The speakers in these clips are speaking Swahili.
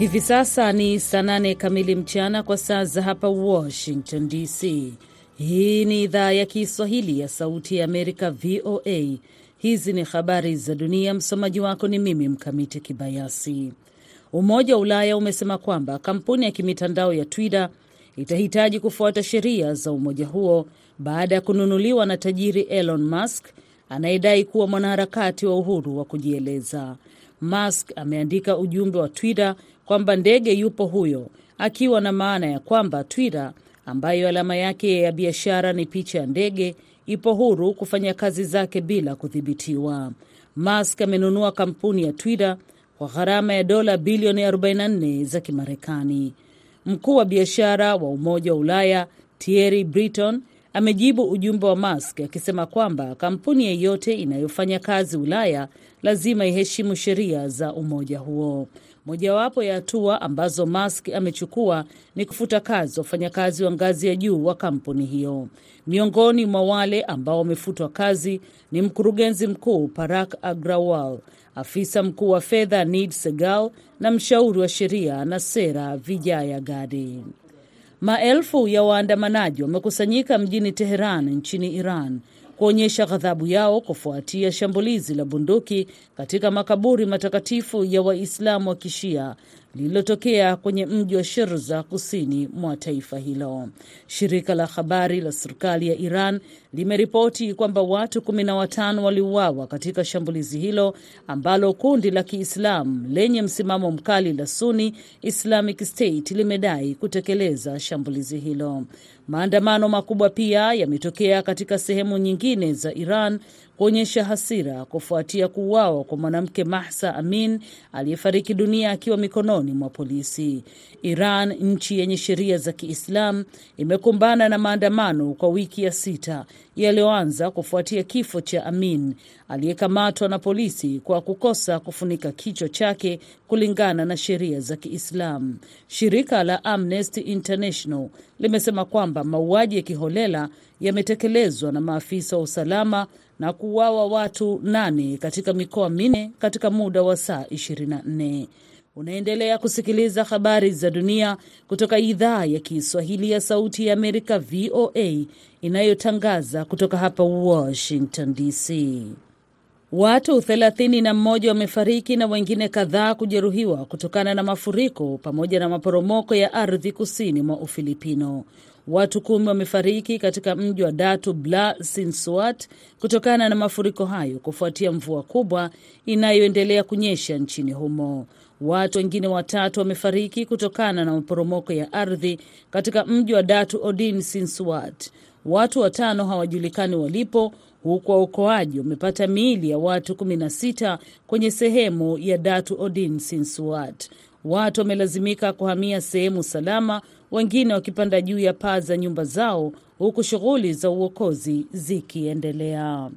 Hivi sasa ni saa nane kamili mchana kwa saa za hapa Washington DC. Hii ni idhaa ya Kiswahili ya Sauti ya Amerika, VOA. Hizi ni habari za dunia. Msomaji wako ni mimi Mkamiti Kibayasi. Umoja wa Ulaya umesema kwamba kampuni ya kimitandao ya Twitter itahitaji kufuata sheria za umoja huo baada ya kununuliwa na tajiri Elon Musk anayedai kuwa mwanaharakati wa uhuru wa kujieleza. Musk ameandika ujumbe wa Twitter kwamba ndege yupo huyo, akiwa na maana ya kwamba Twitter ambayo alama yake ya biashara ni picha ya ndege ipo huru kufanya kazi zake bila kudhibitiwa. Musk amenunua kampuni ya Twitter kwa gharama ya dola bilioni 44 za Kimarekani. Mkuu wa biashara wa Umoja wa Ulaya Thierry Breton amejibu ujumbe wa Musk akisema kwamba kampuni yeyote inayofanya kazi Ulaya lazima iheshimu sheria za umoja huo. Mojawapo ya hatua ambazo Musk amechukua ni kufuta kazi wafanyakazi wa ngazi ya juu wa kampuni hiyo. Miongoni mwa wale ambao wamefutwa kazi ni mkurugenzi mkuu Parag Agrawal, afisa mkuu wa fedha Nid Segal na mshauri wa sheria na sera Vijaya Gadi. Maelfu ya waandamanaji wamekusanyika mjini Teheran nchini Iran kuonyesha ghadhabu yao kufuatia shambulizi la bunduki katika makaburi matakatifu ya Waislamu wa Kishia lililotokea kwenye mji wa Shirza kusini mwa taifa hilo. Shirika la habari la serikali ya Iran limeripoti kwamba watu kumi na watano waliuawa katika shambulizi hilo ambalo kundi la Kiislamu lenye msimamo mkali la Suni Islamic State limedai kutekeleza shambulizi hilo. Maandamano makubwa pia yametokea katika sehemu nyingine za Iran kuonyesha hasira kufuatia kuuawa kwa mwanamke Mahsa Amin aliyefariki dunia akiwa mikononi mwa polisi. Iran, nchi yenye sheria za Kiislamu, imekumbana na maandamano kwa wiki ya sita yaliyoanza kufuatia kifo cha Amin aliyekamatwa na polisi kwa kukosa kufunika kichwa chake kulingana na sheria za Kiislamu. Shirika la Amnesty International limesema kwamba mauaji ya kiholela yametekelezwa na maafisa wa usalama na kuuawa watu nane katika mikoa minne katika muda wa saa 24. Unaendelea kusikiliza habari za dunia kutoka idhaa ya Kiswahili ya Sauti ya Amerika, VOA, inayotangaza kutoka hapa Washington DC. Watu thelathini na mmoja wamefariki na wengine kadhaa kujeruhiwa kutokana na mafuriko pamoja na maporomoko ya ardhi kusini mwa Ufilipino. Watu kumi wamefariki katika mji wa Datu Bla Sinsuat kutokana na mafuriko hayo kufuatia mvua kubwa inayoendelea kunyesha nchini humo. Watu wengine watatu wamefariki kutokana na maporomoko ya ardhi katika mji wa Datu Odin Sinsuat. Watu watano hawajulikani walipo huku waokoaji wamepata miili ya watu 16 kwenye sehemu ya Datu Odin Sinsuat. Watu wamelazimika kuhamia sehemu salama, wengine wakipanda juu ya paa za nyumba zao, huku shughuli za uokozi zikiendelea.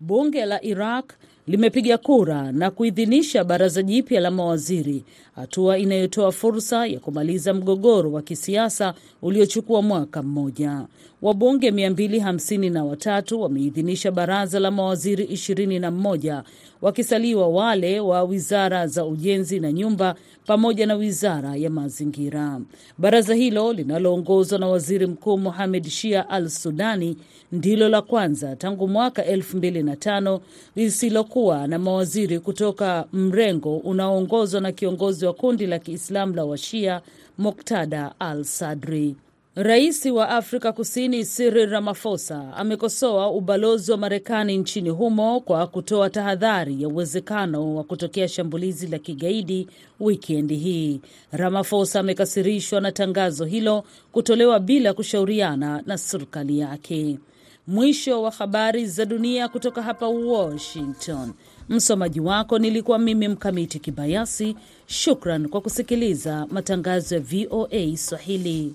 Bunge la Iraq limepiga kura na kuidhinisha baraza jipya la mawaziri, hatua inayotoa fursa ya kumaliza mgogoro wa kisiasa uliochukua mwaka mmoja. Wabunge 253 wameidhinisha baraza la mawaziri 21 wakisaliwa wale wa wizara za ujenzi na nyumba pamoja na wizara ya mazingira. Baraza hilo linaloongozwa na waziri mkuu Mohamed Shia al Sudani ndilo la kwanza tangu mwaka 2005 lisilokuwa na mawaziri kutoka mrengo unaoongozwa na kiongozi wa kundi la Kiislamu la Washia Moktada al Sadri. Rais wa Afrika Kusini Cyril Ramaphosa amekosoa ubalozi wa Marekani nchini humo kwa kutoa tahadhari ya uwezekano wa kutokea shambulizi la kigaidi wikendi hii. Ramaphosa amekasirishwa na tangazo hilo kutolewa bila kushauriana na serikali yake. Mwisho wa habari za dunia kutoka hapa Washington. Msomaji wako nilikuwa mimi Mkamiti Kibayasi. Shukran kwa kusikiliza matangazo ya VOA Swahili.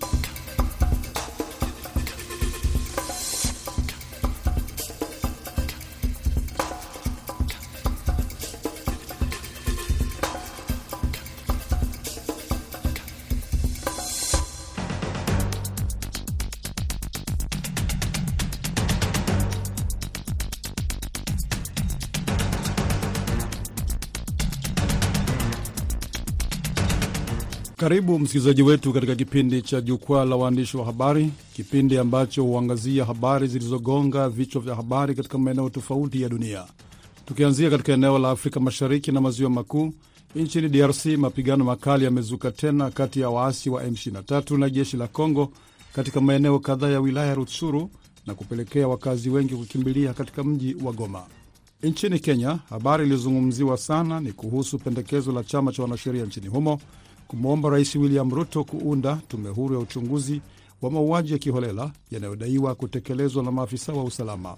Karibu msikilizaji wetu katika kipindi cha Jukwaa la Waandishi wa Habari, kipindi ambacho huangazia habari zilizogonga vichwa vya habari katika maeneo tofauti ya dunia. Tukianzia katika eneo la Afrika Mashariki na Maziwa Makuu, nchini DRC mapigano makali yamezuka tena kati ya waasi wa M23 na jeshi la Congo katika maeneo kadhaa ya wilaya ya Rutshuru na kupelekea wakazi wengi kukimbilia katika mji wa Goma. Nchini Kenya, habari iliyozungumziwa sana ni kuhusu pendekezo la chama cha wanasheria nchini humo kumwomba Rais William Ruto kuunda tume huru ya uchunguzi wa mauaji ya kiholela yanayodaiwa kutekelezwa na maafisa wa usalama.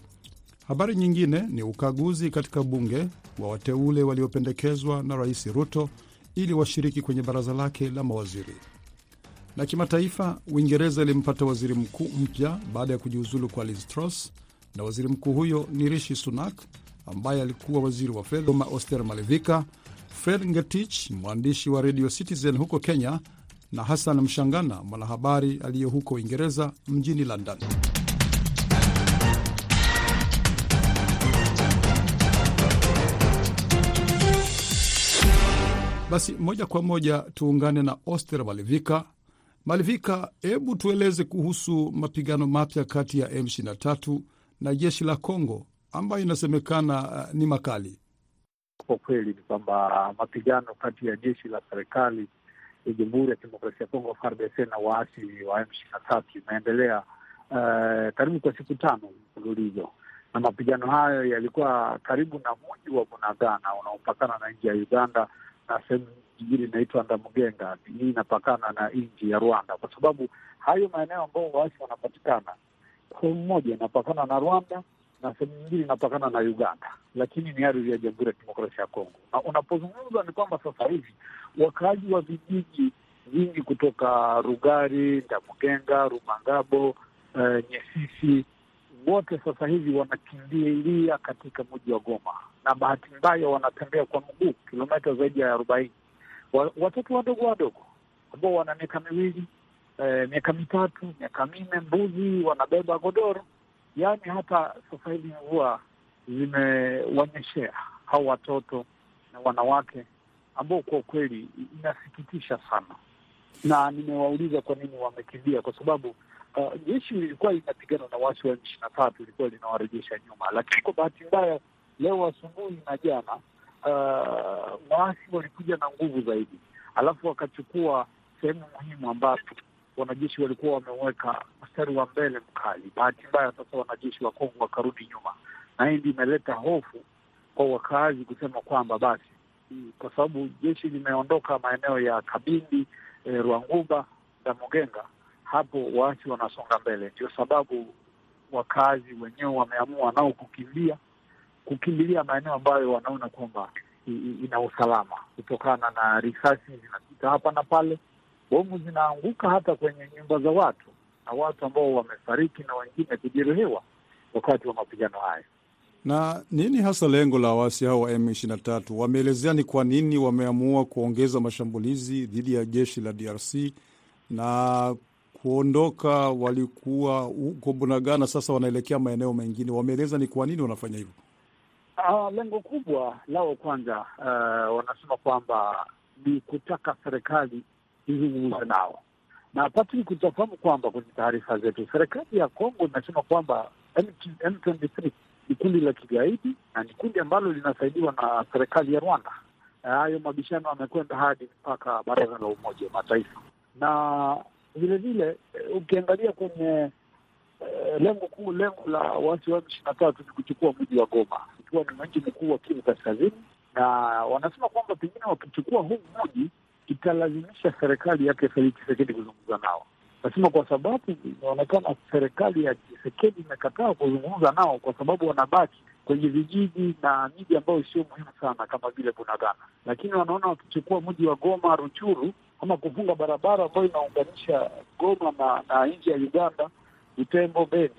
Habari nyingine ni ukaguzi katika bunge wa wateule waliopendekezwa na Rais Ruto ili washiriki kwenye baraza lake la mawaziri. Na kimataifa, Uingereza ilimpata waziri mkuu mpya baada ya kujiuzulu kwa Liz Truss, na waziri mkuu huyo ni Rishi Sunak ambaye alikuwa waziri wa fedha Oster Malevika, Fred Ngetich, mwandishi wa Radio Citizen huko Kenya, na Hassan Mshangana, mwanahabari aliye huko Uingereza mjini London. Basi moja kwa moja tuungane na Oster Malivika. Malivika, hebu tueleze kuhusu mapigano mapya kati ya M23 na jeshi la Congo ambayo inasemekana uh, ni makali. Kwa kweli ni kwamba mapigano kati ya jeshi la serikali ya Jamhuri ya Kidemokrasia ya Kongo FARDC na waasi wa M ishirini na tatu imeendelea uh, karibu kwa siku tano mfululizo, na mapigano hayo yalikuwa karibu na mji wa Bunagana unaopakana na nchi ya Uganda na sehemu nyingine inaitwa Ndamugenga. Hii inapakana na nchi ya Rwanda, kwa sababu hayo maeneo ambayo waasi wanapatikana, sehemu moja inapakana na Rwanda na sehemu nyingine inapakana na Uganda, lakini ni ardhi ya Jamhuri ya Kidemokrasia ya Kongo. Na unapozungumza ni kwamba sasa hivi wakaaji wa vijiji vingi kutoka Rugari, Ndamugenga, Rumangabo, uh, Nyesisi wote sasa hivi wanakimbilia katika mji wa Goma, na bahati mbaya wanatembea kwa mguu kilomita zaidi ya arobaini. Watoto wadogo wadogo ambao wana miaka miwili, eh, miaka mitatu, miaka minne, mbuzi wanabeba godoro Yaani hata sasa hivi mvua zimewanyeshea hao watoto na wanawake ambao kwa kweli inasikitisha sana, na nimewauliza kwa nini wamekimbia, kwa sababu uh, jeshi lilikuwa linapigana na waasi wa M ishirini na tatu ilikuwa linawarejesha nyuma, lakini kwa bahati mbaya leo asubuhi na jana uh, waasi walikuja na nguvu zaidi, alafu wakachukua sehemu muhimu ambapo wanajeshi walikuwa wameweka mstari wa mbele mkali. Bahati mbaya sasa wanajeshi wa Kongo wakarudi nyuma, na hii ndio imeleta hofu kwa wakaazi kusema kwamba basi, kwa sababu jeshi limeondoka maeneo ya Kabindi, e, Rwangumba, Damugenga, hapo waasi wanasonga mbele. Ndio sababu wakaazi wenyewe wameamua nao kukimbia, kukimbilia maeneo ambayo wanaona kwamba ina usalama, kutokana na risasi zinapita hapa na pale bomu zinaanguka hata kwenye nyumba za watu na watu ambao wamefariki na wengine kujeruhiwa wakati wa mapigano hayo. Na nini hasa lengo la waasi hao wa M23? Wameelezea ni kwa nini wameamua kuongeza mashambulizi dhidi ya jeshi la DRC na kuondoka, walikuwa huko Bunagana, sasa wanaelekea maeneo mengine. Wameeleza ni kwa nini wanafanya hivyo. Uh, lengo kubwa lao kwanza, uh, wanasema kwamba ni kutaka serikali izungumze nao na Patrick, utafahamu kwamba kwenye taarifa zetu serikali ya Kongo inasema kwamba M23 ni kundi la kigaidi na ni kundi ambalo linasaidiwa na serikali ya Rwanda. Hayo mabishano yamekwenda hadi mpaka Baraza la Umoja wa Mataifa, na vilevile ukiangalia kwenye e, lengo kuu, lengo la waasi wa ishirini na tatu ni kuchukua mji wa Goma. Ikiwa ni mji mkuu wa Kivu Kaskazini, na wanasema kwamba pengine wakichukua huu mji italazimisha serikali yake Felix Chisekedi kuzungumza nao. Nasema kwa sababu inaonekana serikali ya Chisekedi imekataa kuzungumza nao kwa sababu wanabaki kwenye vijiji na miji ambayo sio muhimu sana kama vile Bunagana, lakini wanaona wakichukua mji wa Goma, Ruchuru ama kufunga barabara ambayo inaunganisha Goma na, na nchi ya Uganda, Butembo, Beni,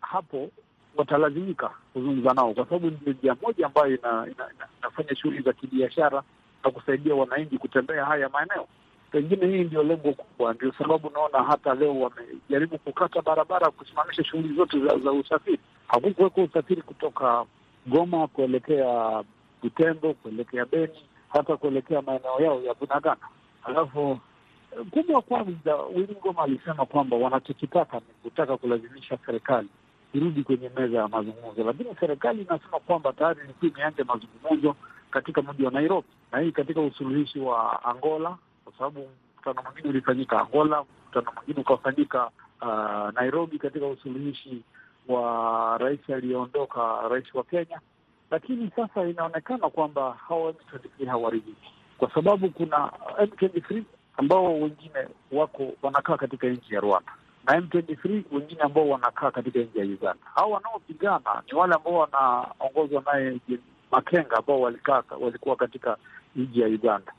hapo watalazimika kuzungumza nao kwa sababu ni njia moja ambayo ina, ina, ina, inafanya shughuli za kibiashara na kusaidia wananchi kutembea haya maeneo. Pengine hii ndio lengo kubwa, ndio sababu naona hata leo wamejaribu kukata barabara, kusimamisha shughuli zote za, za usafiri. Hakukuweko usafiri kutoka Goma kuelekea Butembo, kuelekea Beni, hata kuelekea maeneo yao ya Bunagana. Alafu kubwa kwanza, Willy Ngoma alisema kwamba wanachokitaka ni kutaka kulazimisha serikali irudi kwenye meza ya mazungumzo, lakini serikali inasema kwamba tayari ilikuwa imeanza mazungumzo katika mji wa Nairobi, na hii katika usuluhishi wa Angola, kwa sababu mkutano mwingine ulifanyika Angola, mkutano mwingine ukafanyika uh, Nairobi katika usuluhishi wa rais aliyeondoka, rais wa Kenya. Lakini sasa inaonekana kwamba hawa M23 hawaridhiki kwa sababu kuna M23 ambao wengine wako wanakaa katika nchi ya Rwanda na M23 wengine ambao wanakaa katika nchi ya Uganda. Hao wanaopigana ni wale ambao wanaongozwa naye Makenga ambao walikaa walikuwa katika nchi ya Uganda,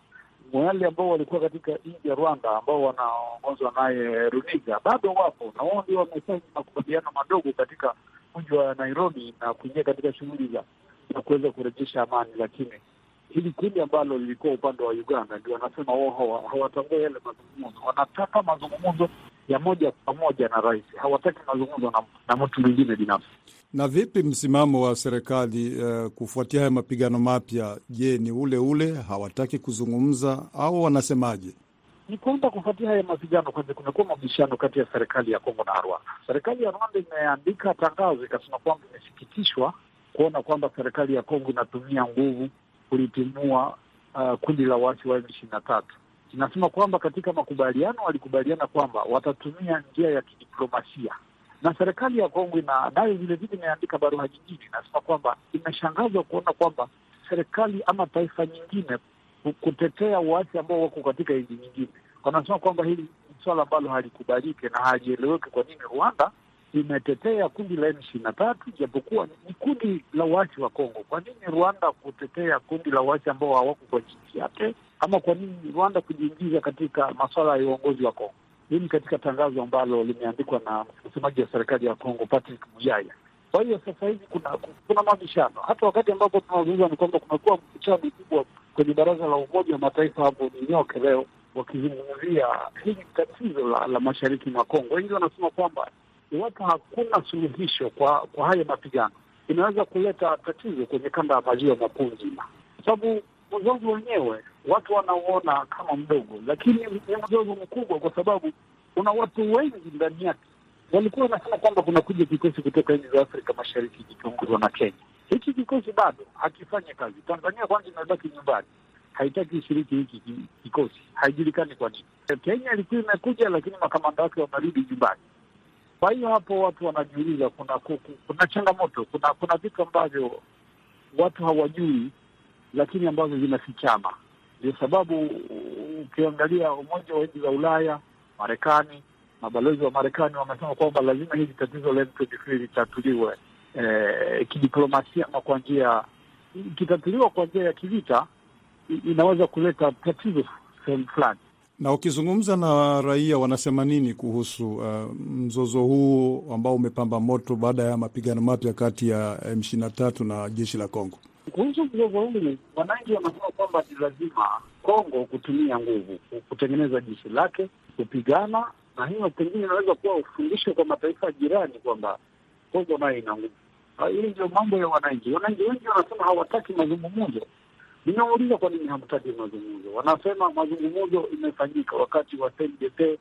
wale ambao walikuwa katika nchi ya Rwanda ambao wanaongozwa naye Runiga bado wapo, na wao ndio wamefanya makubaliano madogo katika mji wa Nairobi na kuingia katika shughuli za za kuweza kurejesha amani, lakini hili kundi ambalo lilikuwa upande wa Uganda ndio wanasema wao hawatambua yale mazungumzo, wanataka mazungumzo ya moja kwa moja na rais, hawataki mazungumzo na, na mtu mwingine binafsi. Na vipi msimamo wa serikali uh, kufuatia haya mapigano mapya? Je, ni ule ule, hawataki kuzungumza au wanasemaje? Ni kwamba kufuatia haya mapigano, kwanza kumekuwa mabishano kati ya serikali ya Kongo na Rwanda. Serikali ya Rwanda imeandika tangazo ikasema kwamba imesikitishwa kuona kwamba serikali ya Kongo inatumia nguvu kulitimua uh, kundi la waasi wa M ishirini na tatu. Inasema kwamba katika makubaliano walikubaliana kwamba watatumia njia ya kidiplomasia, na serikali ya Kongo nayo vilevile imeandika barua nyingine, inasema kwamba imeshangazwa kuona kwamba serikali ama taifa nyingine kutetea waasi ambao wako katika nchi nyingine. Wanasema kwamba hili ni swala ambalo halikubaliki na halieleweki. Kwa nini Rwanda imetetea kundi la M ishirini na tatu japokuwa ni kundi la waasi wa Kongo? Kwa nini Rwanda kutetea kundi la waasi ambao hawako kwa nchi yake? Ama kwa nini Rwanda kujiingiza katika masuala ya uongozi wa Kongo? Hii ni katika tangazo ambalo limeandikwa na msemaji wa serikali ya Kongo Patrick Muyaya. Kwa hiyo sasa hivi kuna kuna mabishano, hata wakati ambapo tunazungumza ni kwamba kumekuwa mkutano mkubwa kwenye Baraza la Umoja wa Mataifa hapo York leo wakizungumzia hili tatizo la, la mashariki mwa Kongo. Wengi wanasema kwamba iwapo hakuna suluhisho kwa kwa haya mapigano inaweza kuleta tatizo kwenye kanda ya maziwa makuu nzima, kwa sababu mzozo wenyewe watu wanauona kama mdogo, lakini ni mzozo mkubwa, kwa sababu kuna watu wengi ndani yake. Walikuwa wanasema kwamba kunakuja kikosi kutoka nchi za Afrika Mashariki kikiongozwa na Kenya. Hiki kikosi bado hakifanye kazi. Tanzania kwanza inabaki nyumbani, haitaki ishiriki hiki kikosi, haijulikani kwa nini. Kenya ilikuwa imekuja, lakini makamanda wake wamerudi nyumbani. Kwa hiyo hapo watu wanajiuliza, kuna kuna changamoto, kuna kuna vitu ambavyo watu hawajui, lakini ambazo zinafichama. Ndio sababu ukiangalia Umoja wa nchi za Ulaya, Marekani, mabalozi wa Marekani wamesema kwamba lazima hili tatizo la M23 litatuliwe eh, kidiplomasia ama kwa njia, ikitatuliwa kwa njia ya kivita inaweza kuleta tatizo sehemu fulani na ukizungumza na raia wanasema nini kuhusu uh, mzozo huu ambao umepamba moto baada ya mapigano mapya kati ya M23 na jeshi la Kongo? Kuhusu mzozo huu, wananchi wanasema kwamba ni lazima Kongo kutumia nguvu kutengeneza jeshi lake kupigana, na hiyo pengine inaweza kuwa ufundisho kwa mataifa jirani kwamba Kongo nayo ina nguvu. Hili ndio mambo ya wananchi. Wananchi wengi wanasema hawataki mazungumzo. Nimeuliza kwa nini hamtaki mazungumzo. Wanasema mazungumzo imefanyika wakati wa CNDP,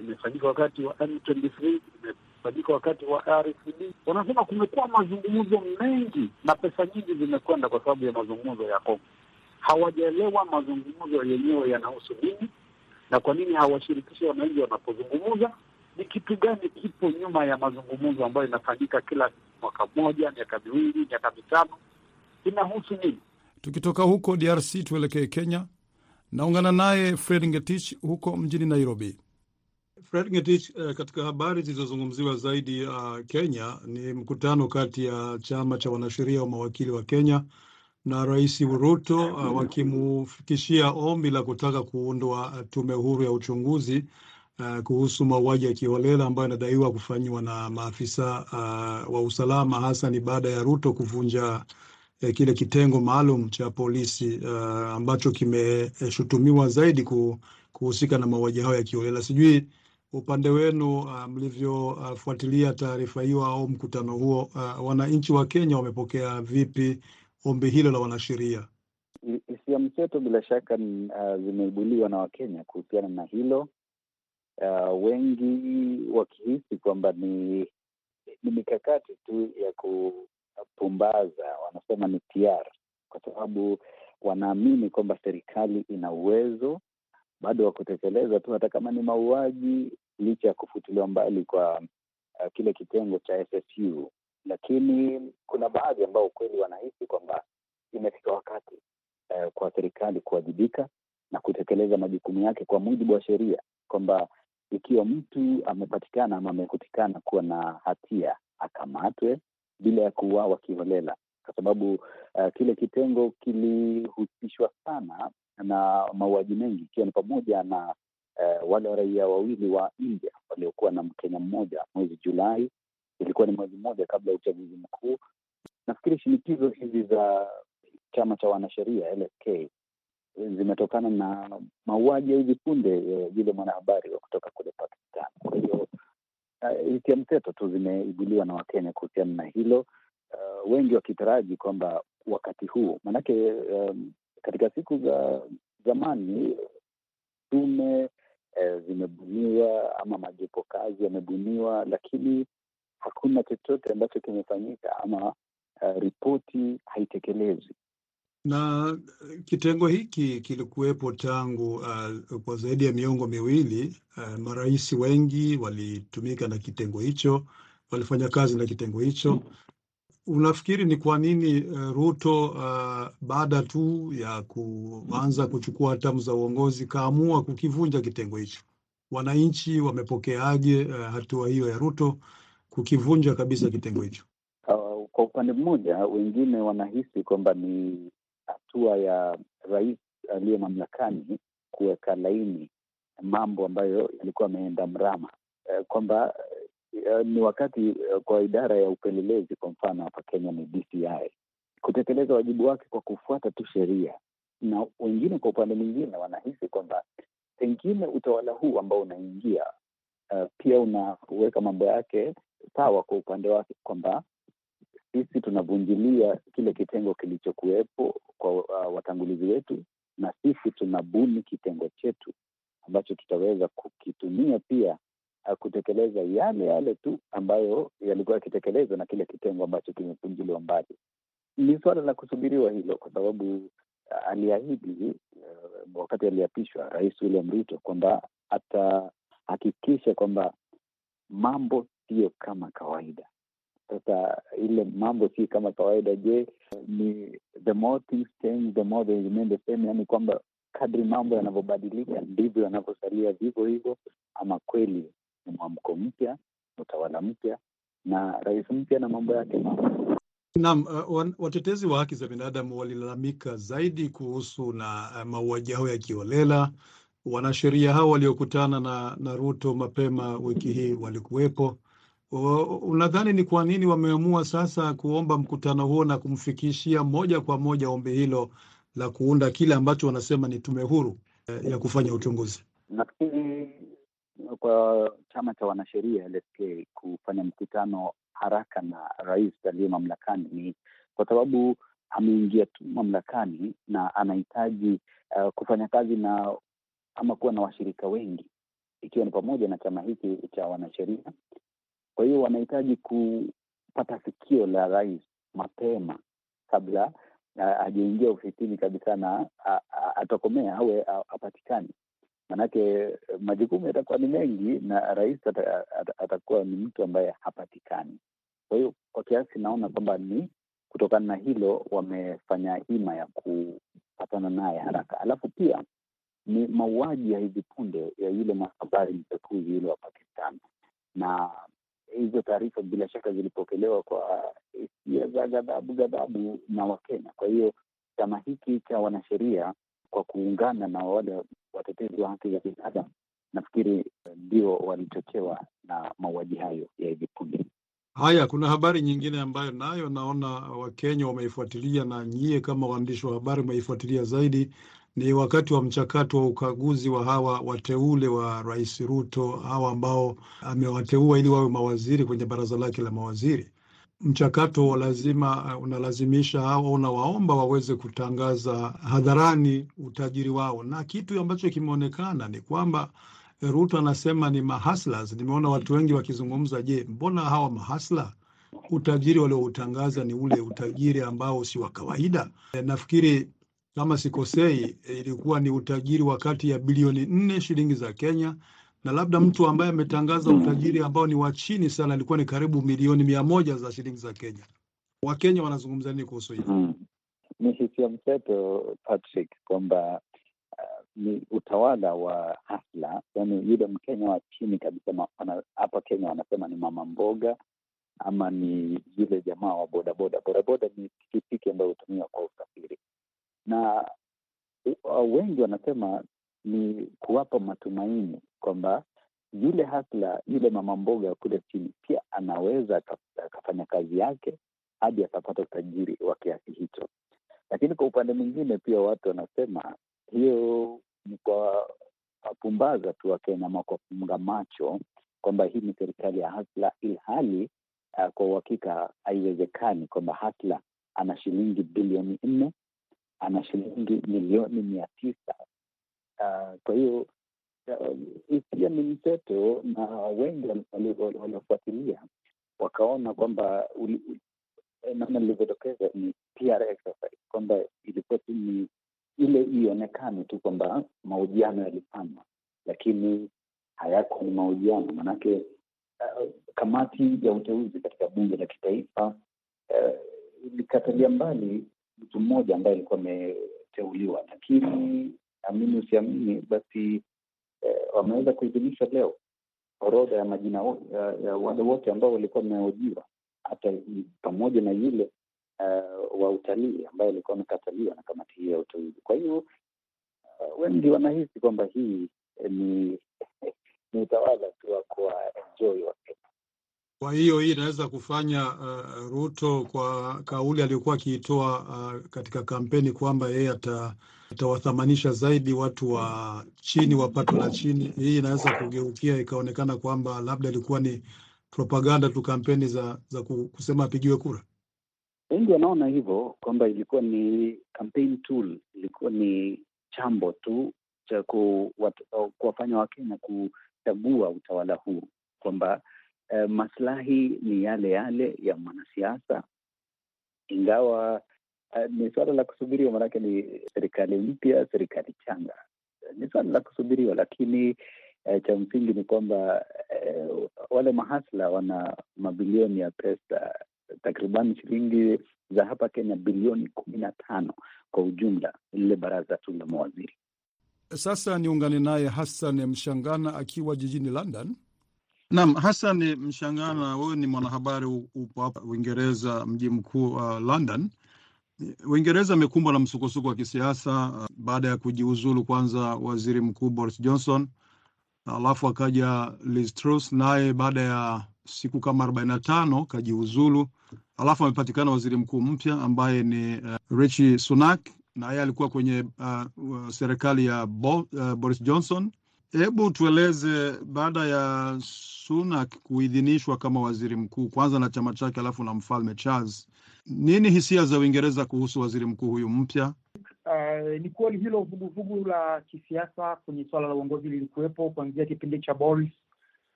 imefanyika wakati wa M23, imefanyika wakati wa RCD. Wanasema kumekuwa mazungumzo mengi na pesa nyingi zimekwenda kwa sababu ya mazungumzo ya Kongo. Hawajaelewa mazungumzo yenyewe yanahusu nini na kwa nini hawashirikishi wananchi wanapozungumza. Ni kitu gani kipo nyuma ya mazungumzo ambayo inafanyika kila mwaka mmoja, miaka miwili, miaka mitano? Inahusu nini? Tukitoka huko DRC tuelekee Kenya. Naungana naye Fred Ngetich huko mjini Nairobi. Fred Ngetich, uh, katika habari zilizozungumziwa zaidi uh, Kenya ni mkutano kati ya chama cha wanasheria wa mawakili wa Kenya na Rais Ruto uh, wakimufikishia ombi la kutaka kuundwa tume huru ya uchunguzi uh, kuhusu mauaji ya kiholela ambayo yanadaiwa kufanyiwa na maafisa uh, wa usalama hasa ni baada ya Ruto kuvunja eh, kile kitengo maalum cha polisi uh, ambacho kimeshutumiwa zaidi kuhusika na mauaji hayo ya kiholela. Sijui upande wenu uh, mlivyofuatilia uh, taarifa hiyo au mkutano huo uh, wananchi wa Kenya wamepokea vipi ombi hilo la wanasheria? hisia mseto bila shaka uh, zimeibuliwa na Wakenya kuhusiana na hilo uh, wengi wakihisi kwamba ni ni mikakati tu ya kupumbaza, wanasema ni PR, kwa sababu wanaamini kwamba serikali ina uwezo bado wa kutekeleza tu hata kama ni mauaji, licha ya kufutiliwa mbali kwa uh, kile kitengo cha SSU. Lakini kuna baadhi ambao ukweli wanahisi kwamba imefika wakati uh, kwa serikali kuwajibika na kutekeleza majukumu yake kwa mujibu wa sheria, kwamba ikiwa mtu amepatikana ama amekutikana kuwa na hatia akamatwe bila ya kuuawa kiholela, kwa sababu uh, kile kitengo kilihusishwa sana na mauaji mengi, ikiwa ni pamoja na uh, wale raia wawili wa India waliokuwa na Mkenya mmoja mwezi Julai. Ilikuwa ni mwezi mmoja kabla ya uchaguzi mkuu. Nafikiri shinikizo hizi za chama cha wanasheria LSK zimetokana na mauaji ya hivi punde yule mwanahabari wa kutoka kule Pakistan. Kwa hiyo hisia uh, mseto tu zimeibuliwa na Wakenya kuhusiana na hilo, uh, wengi wakitaraji kwamba wakati huu maanake, um, katika siku za zamani tume uh, zimebuniwa ama majopo kazi yamebuniwa, lakini hakuna chochote ambacho kimefanyika ama uh, ripoti haitekelezwi na kitengo hiki kilikuwepo tangu uh, kwa zaidi ya miongo miwili. Uh, marais wengi walitumika na kitengo hicho, walifanya kazi na kitengo hicho. Unafikiri ni kwa nini uh, Ruto uh, baada tu ya kuanza kuchukua hatamu za uongozi kaamua kukivunja kitengo hicho? Wananchi wamepokeaje uh, hatua hiyo ya Ruto kukivunja kabisa kitengo hicho? Uh, kwa upande mmoja, wengine wanahisi kwamba ni hatua ya rais aliye mamlakani kuweka laini mambo ambayo yalikuwa ameenda mrama, e, kwamba e, ni wakati e, kwa idara ya upelelezi kwa mfano hapa Kenya ni DCI kutekeleza wajibu wake kwa kufuata tu sheria, na wengine kwa upande mwingine wanahisi kwamba pengine utawala huu ambao unaingia uh, pia unaweka mambo yake sawa kwa upande wake kwamba sisi tunavunjilia kile kitengo kilichokuwepo kwa uh, watangulizi wetu, na sisi tunabuni kitengo chetu ambacho tutaweza kukitumia pia uh, kutekeleza yale yale tu ambayo yalikuwa yakitekelezwa na kile kitengo ambacho kimevunjiliwa mbali. Ni suala la kusubiriwa hilo, kwa sababu uh, aliahidi uh, wakati aliapishwa Rais William Ruto kwamba atahakikisha kwamba mambo siyo kama kawaida. Sasa ile mambo si kama kawaida. Je, ni the more things change the more they remain the same, yaani kwamba kadri mambo yanavyobadilika ndivyo yanavyosalia vivyo hivyo, ama kweli ni mwamko mpya, utawala mpya na rais mpya na mambo yake mapya. Naam, uh, watetezi wa haki za binadamu walilalamika zaidi kuhusu na uh, mauaji hayo ya kiholela. Wanasheria hao waliokutana na, na Ruto mapema wiki hii walikuwepo. Unadhani ni kwa nini wameamua sasa kuomba mkutano huo na kumfikishia moja kwa moja ombi hilo la kuunda kile ambacho wanasema ni tume huru eh, ya kufanya uchunguzi? Nafikiri kwa chama cha wanasheria LSK kufanya mkutano haraka na rais aliye mamlakani ni kwa sababu ameingia tu mamlakani na anahitaji uh, kufanya kazi na ama kuwa na washirika wengi, ikiwa ni pamoja na chama hiki cha wanasheria kwa hiyo wanahitaji kupata sikio la rais mapema kabla hajaingia ofisini kabisa na atokomea awe apatikani. manake majukumu yatakuwa ni mengi na rais atakuwa ni mtu ambaye hapatikani. Kwa hiyo kwa kiasi naona kwamba ni kutokana na hilo wamefanya hima ya kupatana naye haraka. Alafu pia ni mauaji ya hivi punde ya yule mwanahabari mpekuzi yule wa Pakistan na hizo taarifa bila shaka zilipokelewa kwa hisia za ghadhabu ghadhabu na Wakenya. Kwa hiyo chama hiki cha wanasheria kwa kuungana na wale watetezi wa haki za binadamu, nafikiri ndio walichochewa na mauaji hayo ya hivi punde. Haya, kuna habari nyingine ambayo nayo naona Wakenya wameifuatilia na nyie kama waandishi wa habari umeifuatilia zaidi ni wakati wa mchakato wa ukaguzi wa hawa wateule wa Rais Ruto, hawa ambao amewateua ili wawe mawaziri kwenye baraza lake la mawaziri. mchakato lazima unalazimisha hawa unawaomba waweze kutangaza hadharani utajiri wao, na kitu ambacho kimeonekana ni kwamba Ruto anasema ni mahaslas. Nimeona watu wengi wakizungumza, je, mbona hawa mahasla utajiri walioutangaza ni ule utajiri ambao si wa kawaida? E, nafikiri kama sikosei, ilikuwa ni utajiri wa kati ya bilioni nne shilingi za Kenya na labda mtu ambaye ametangaza utajiri ambao ni wa chini sana ilikuwa ni karibu milioni mia moja za shilingi za Kenya. Wakenya wanazungumza nini kuhusu hili? Mm. Ni hisia mseto Patrick, kwamba uh, ni utawala wa hasla, yani yule Mkenya wa chini kabisa hapa Kenya wanasema ni mama mboga ama ni yule jamaa wa bodaboda. Bodaboda ni pikipiki ambayo hutumiwa kwa usafiri, na uh, wengi wanasema ni kuwapa matumaini kwamba yule hasla yule mama mboga kule chini pia anaweza akafanya kazi yake hadi akapata utajiri wa kiasi hicho. Lakini kwa upande mwingine pia watu wanasema hiyo ni kwa wapumbaza tu Wakenya ama kwa funga macho kwamba hii ni serikali ya hasla, ilhali uh, kwa uhakika haiwezekani kwamba hasla ana shilingi bilioni nne ana shilingi milioni mia tisa Uh, kwa hiyo hisia uh, ni mseto, na wengi waliofuatilia wakaona kwamba namna ilivyotokeza ni PR exercise, kwamba ilikuwa tu ni ile ionekane tu kwamba mahojiano yalifanywa, lakini hayako ni mahojiano. manake uh, kamati ya uteuzi katika bunge la kitaifa ilikatalia uh, mbali mtu mmoja ambaye alikuwa ameteuliwa, lakini amini usiamini, basi eh, wameweza kuidhinisha leo orodha ya majina ya, ya wale wote ambao walikuwa wamehojiwa, hata pamoja na yule uh, wa utalii ambaye alikuwa amekataliwa na kamati hii ya uteuzi. Kwa hiyo uh, wengi wanahisi kwamba hii eh, ni ni utawala tu wa kuwa enjoy wa Kenya. Kwa hiyo hii inaweza kufanya uh, Ruto kwa kauli aliyokuwa akiitoa uh, katika kampeni kwamba yeye ata atawathamanisha zaidi watu wa chini wa pato la chini. Hii inaweza kugeukia ikaonekana kwamba labda ilikuwa ni propaganda tu, kampeni za za kusema apigiwe kura. Wengi wanaona hivyo kwamba ilikuwa ni campaign tool, ilikuwa ni chambo tu cha kuwafanya Wakenya kuchagua utawala huu, kwamba eh, maslahi ni yale yale ya mwanasiasa, ingawa Uh, ni suala la kusubiriwa, maanake ni serikali mpya, serikali changa. Ni suala la kusubiriwa, lakini uh, cha msingi ni kwamba uh, wale mahasla wana mabilioni ya pesa, takriban shilingi za hapa Kenya bilioni kumi na tano kwa ujumla, lile baraza tu la mawaziri. Sasa niungane naye Hassan Mshangana akiwa jijini London. Naam, Hassan Mshangana, wewe ni mwanahabari, upo hapa Uingereza, mji mkuu uh, London. Uingereza imekumbwa na msukosuko wa kisiasa uh, baada ya kujiuzulu kwanza waziri mkuu Boris Johnson, alafu akaja Liz Truss, naye baada ya siku kama arobaini na tano kajiuzulu, alafu amepatikana waziri mkuu mpya ambaye ni uh, Rishi Sunak, na yeye alikuwa kwenye uh, serikali ya Bo, uh, Boris Johnson. Hebu tueleze baada ya Sunak kuidhinishwa kama waziri mkuu kwanza na chama chake, alafu na mfalme Charles nini hisia za Uingereza kuhusu waziri mkuu huyu mpya? Uh, ni kweli hilo vuguvugu la kisiasa kwenye suala la uongozi lilikuwepo kuanzia kipindi cha Boris,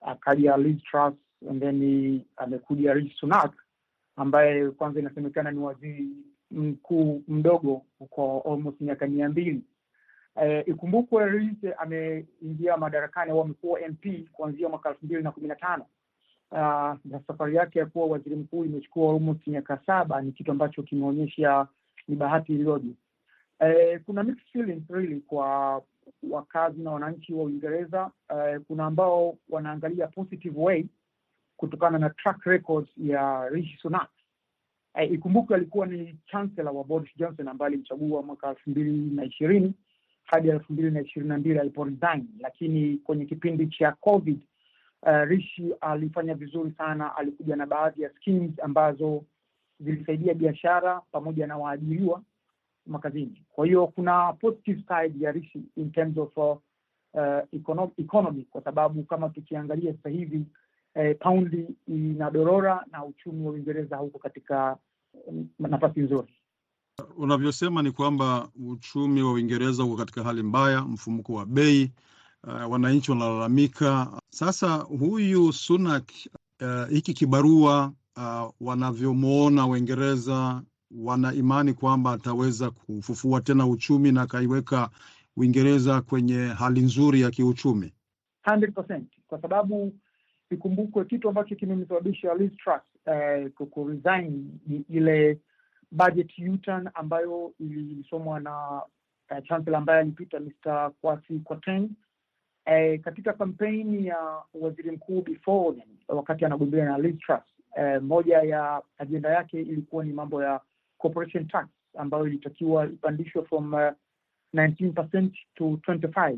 akaja Liz Truss, and then amekuja Rishi Sunak ambaye kwanza inasemekana ni waziri mkuu mdogo kwa almost miaka mia mbili. Uh, ikumbukwe Rishi ameingia madarakani au amekuwa MP kuanzia mwaka elfu mbili na kumi na tano na uh, safari yake ya kuwa waziri mkuu imechukua almost miaka saba. Ni kitu ambacho kimeonyesha ni bahati iliyoje. Uh, kuna mixed feelings really kwa wakazi na wananchi wa Uingereza. Uh, kuna ambao wanaangalia positive way kutokana na track records ya Rishi Sunak. Uh, ikumbukwe alikuwa ni chancellor wa Boris Johnson ambaye alimchagua mwaka elfu mbili na ishirini hadi elfu mbili na ishirini na mbili alipo resign, lakini kwenye kipindi cha COVID Uh, Rishi alifanya vizuri sana. Alikuja na baadhi ya schemes ambazo zilisaidia biashara pamoja na waajiriwa makazini. Kwa hiyo kuna positive side ya Rishi in terms of uh, econo economy, kwa sababu kama tukiangalia sasa hivi eh, paundi inadorora na uchumi wa Uingereza huko katika mm, nafasi nzuri. Unavyosema ni kwamba uchumi wa Uingereza uko katika hali mbaya, mfumuko wa bei, uh, wananchi wanalalamika. Sasa huyu Sunak, uh, hiki kibarua uh, wanavyomwona Waingereza wana imani kwamba ataweza kufufua tena uchumi na akaiweka Uingereza kwenye hali nzuri ya kiuchumi. 100% kwa sababu ikumbukwe kitu ambacho kimemsababisha Liz eh, ile budget U-turn ambayo ilisomwa na uh, chancellor ambaye alipita Mr. Kwasi Kwarteng eh, katika kampeni ya waziri mkuu before wakati anagombea na Liz Truss eh, moja ya ajenda yake ilikuwa ni mambo ya corporation tax ambayo ilitakiwa ipandishwe from uh, 19% to 25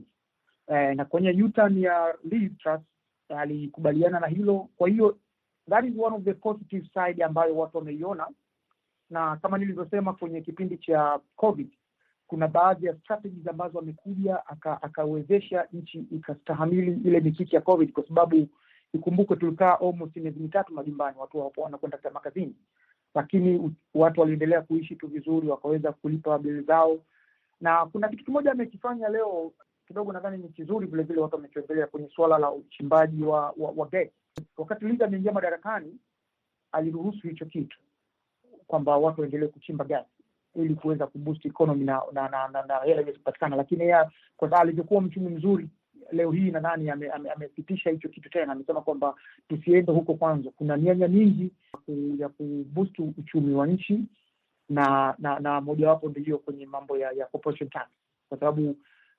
eh, na kwenye U-turn ya Liz Truss alikubaliana na hilo. Kwa hiyo that is one of the positive side ambayo watu wameiona, na kama nilivyosema kwenye kipindi cha COVID, kuna baadhi ya strategies ambazo amekuja akawezesha aka nchi ikastahamili ile mikiki ya COVID, kwa sababu ikumbuke tulikaa almost miezi mitatu majumbani, watu hawakuwa wanakwenda makazini, lakini watu waliendelea kuishi tu vizuri, wakaweza kulipa bili zao, na kuna kitu kimoja amekifanya leo kidogo nadhani ni kizuri vile vile, watu wamekiongelea kwenye suala la uchimbaji wa, wa, wa gesi. Wakati Liza ameingia madarakani, aliruhusu hicho kitu kwamba watu waendelee kuchimba gasi ili kuweza kuboost economy na na, na, na, na hela iweze kupatikana, lakini yeye kwa sababu alivyokuwa mchumi mzuri leo hii nadhani amepitisha ame, ame hicho kitu tena, amesema kwamba tusiende huko kwanza, kuna mianya mingi ya kuboost uchumi wa nchi na na, na mojawapo ndio hiyo kwenye mambo ya, ya corporation tax. Kwa sababu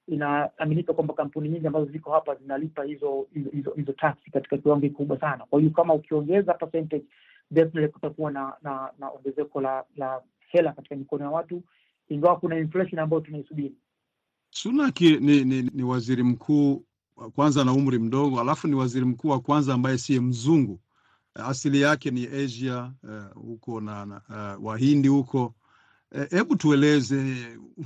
inaaminika kwamba kampuni nyingi ambazo ziko hapa zinalipa hizo hizo hizo, hizo tax katika kiwango kikubwa sana. Kwa hiyo kama ukiongeza percentage, definitely kutakuwa na na, na ongezeko la la hela katika mikono ya watu, ingawa kuna inflation ambayo tunaisubiri. Sunak ni, ni, ni waziri mkuu kwanza na umri mdogo, alafu ni waziri mkuu wa kwanza ambaye siye mzungu. Asili yake ni Asia huko uh, na, na uh, Wahindi huko Hebu tueleze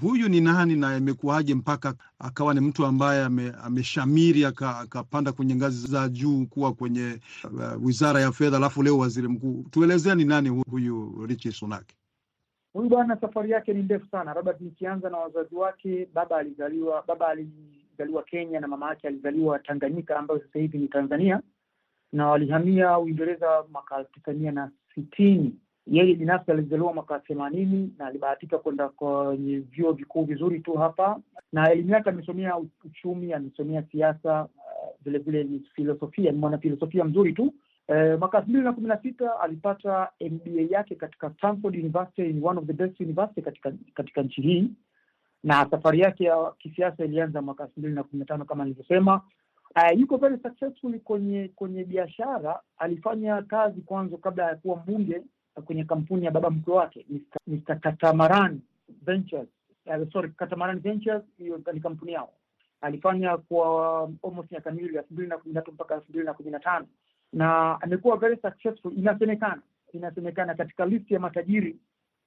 huyu ni nani na imekuwaje mpaka akawa ni mtu ambaye ameshamiri akapanda kwenye ngazi za juu kuwa kwenye uh, wizara ya fedha, alafu leo waziri mkuu. Tuelezea ni nani huyu Rishi Sunak? Huyu bwana safari yake ni ndefu sana. Labda nikianza na wazazi wake. Baba alizaliwa baba alizaliwa Kenya na mama yake alizaliwa Tanganyika, ambayo sasa hivi ni Tanzania, na walihamia Uingereza mwaka elfu tisa mia na sitini yeye binafsi alizaliwa mwaka themanini na alibahatika kwenda kwenye vyuo vikuu vizuri tu hapa, na elimu yake amesomea uchumi, amesomea siasa, vilevile uh, ni filosofia, ni mwanafilosofia mzuri tu. Uh, mwaka elfu mbili na kumi na sita alipata MBA yake katika Stanford University, ni one of the best university katika katika nchi hii, na safari yake ya kisiasa ilianza mwaka elfu mbili na kumi na tano kama nilivyosema. Uh, yuko very successful kwenye kwenye biashara. Alifanya kazi kwanza kabla ya kuwa mbunge kwenye kampuni ya baba mkwe wake Mr. Katamaran Ventures. Uh, sorry, Katamaran Ventures hiyo ni kampuni yao. Alifanya kwa almost miaka miwili elfu mbili na kumi na tatu mpaka elfu mbili na kumi na tano na amekuwa very successful. Inasemekana inasemekana katika list ya matajiri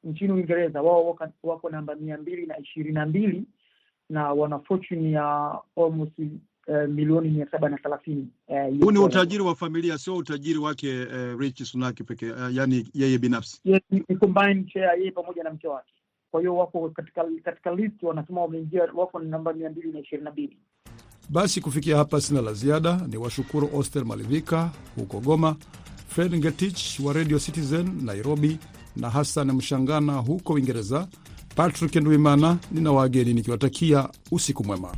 nchini Uingereza wao wako, wako namba mia mbili na ishirini na mbili na wana fortune ya almost uh, milioni mia saba na thelathini. Huu ni utajiri wa familia, sio utajiri wake uh, Rishi Sunak pekee, uh, yani yeye binafsi ni combined share yeye pamoja na mke wake. Kwa hiyo wako katika katika list wanasema wameingia, wako ni namba mia mbili na ishirini na mbili. Basi kufikia hapa sina la ziada, ni washukuru Oster Malivika huko Goma, Fred Ngetich wa Radio Citizen Nairobi na Hassan Mshangana huko Uingereza. Patrick Ndwimana nina wageni nikiwatakia usiku mwema.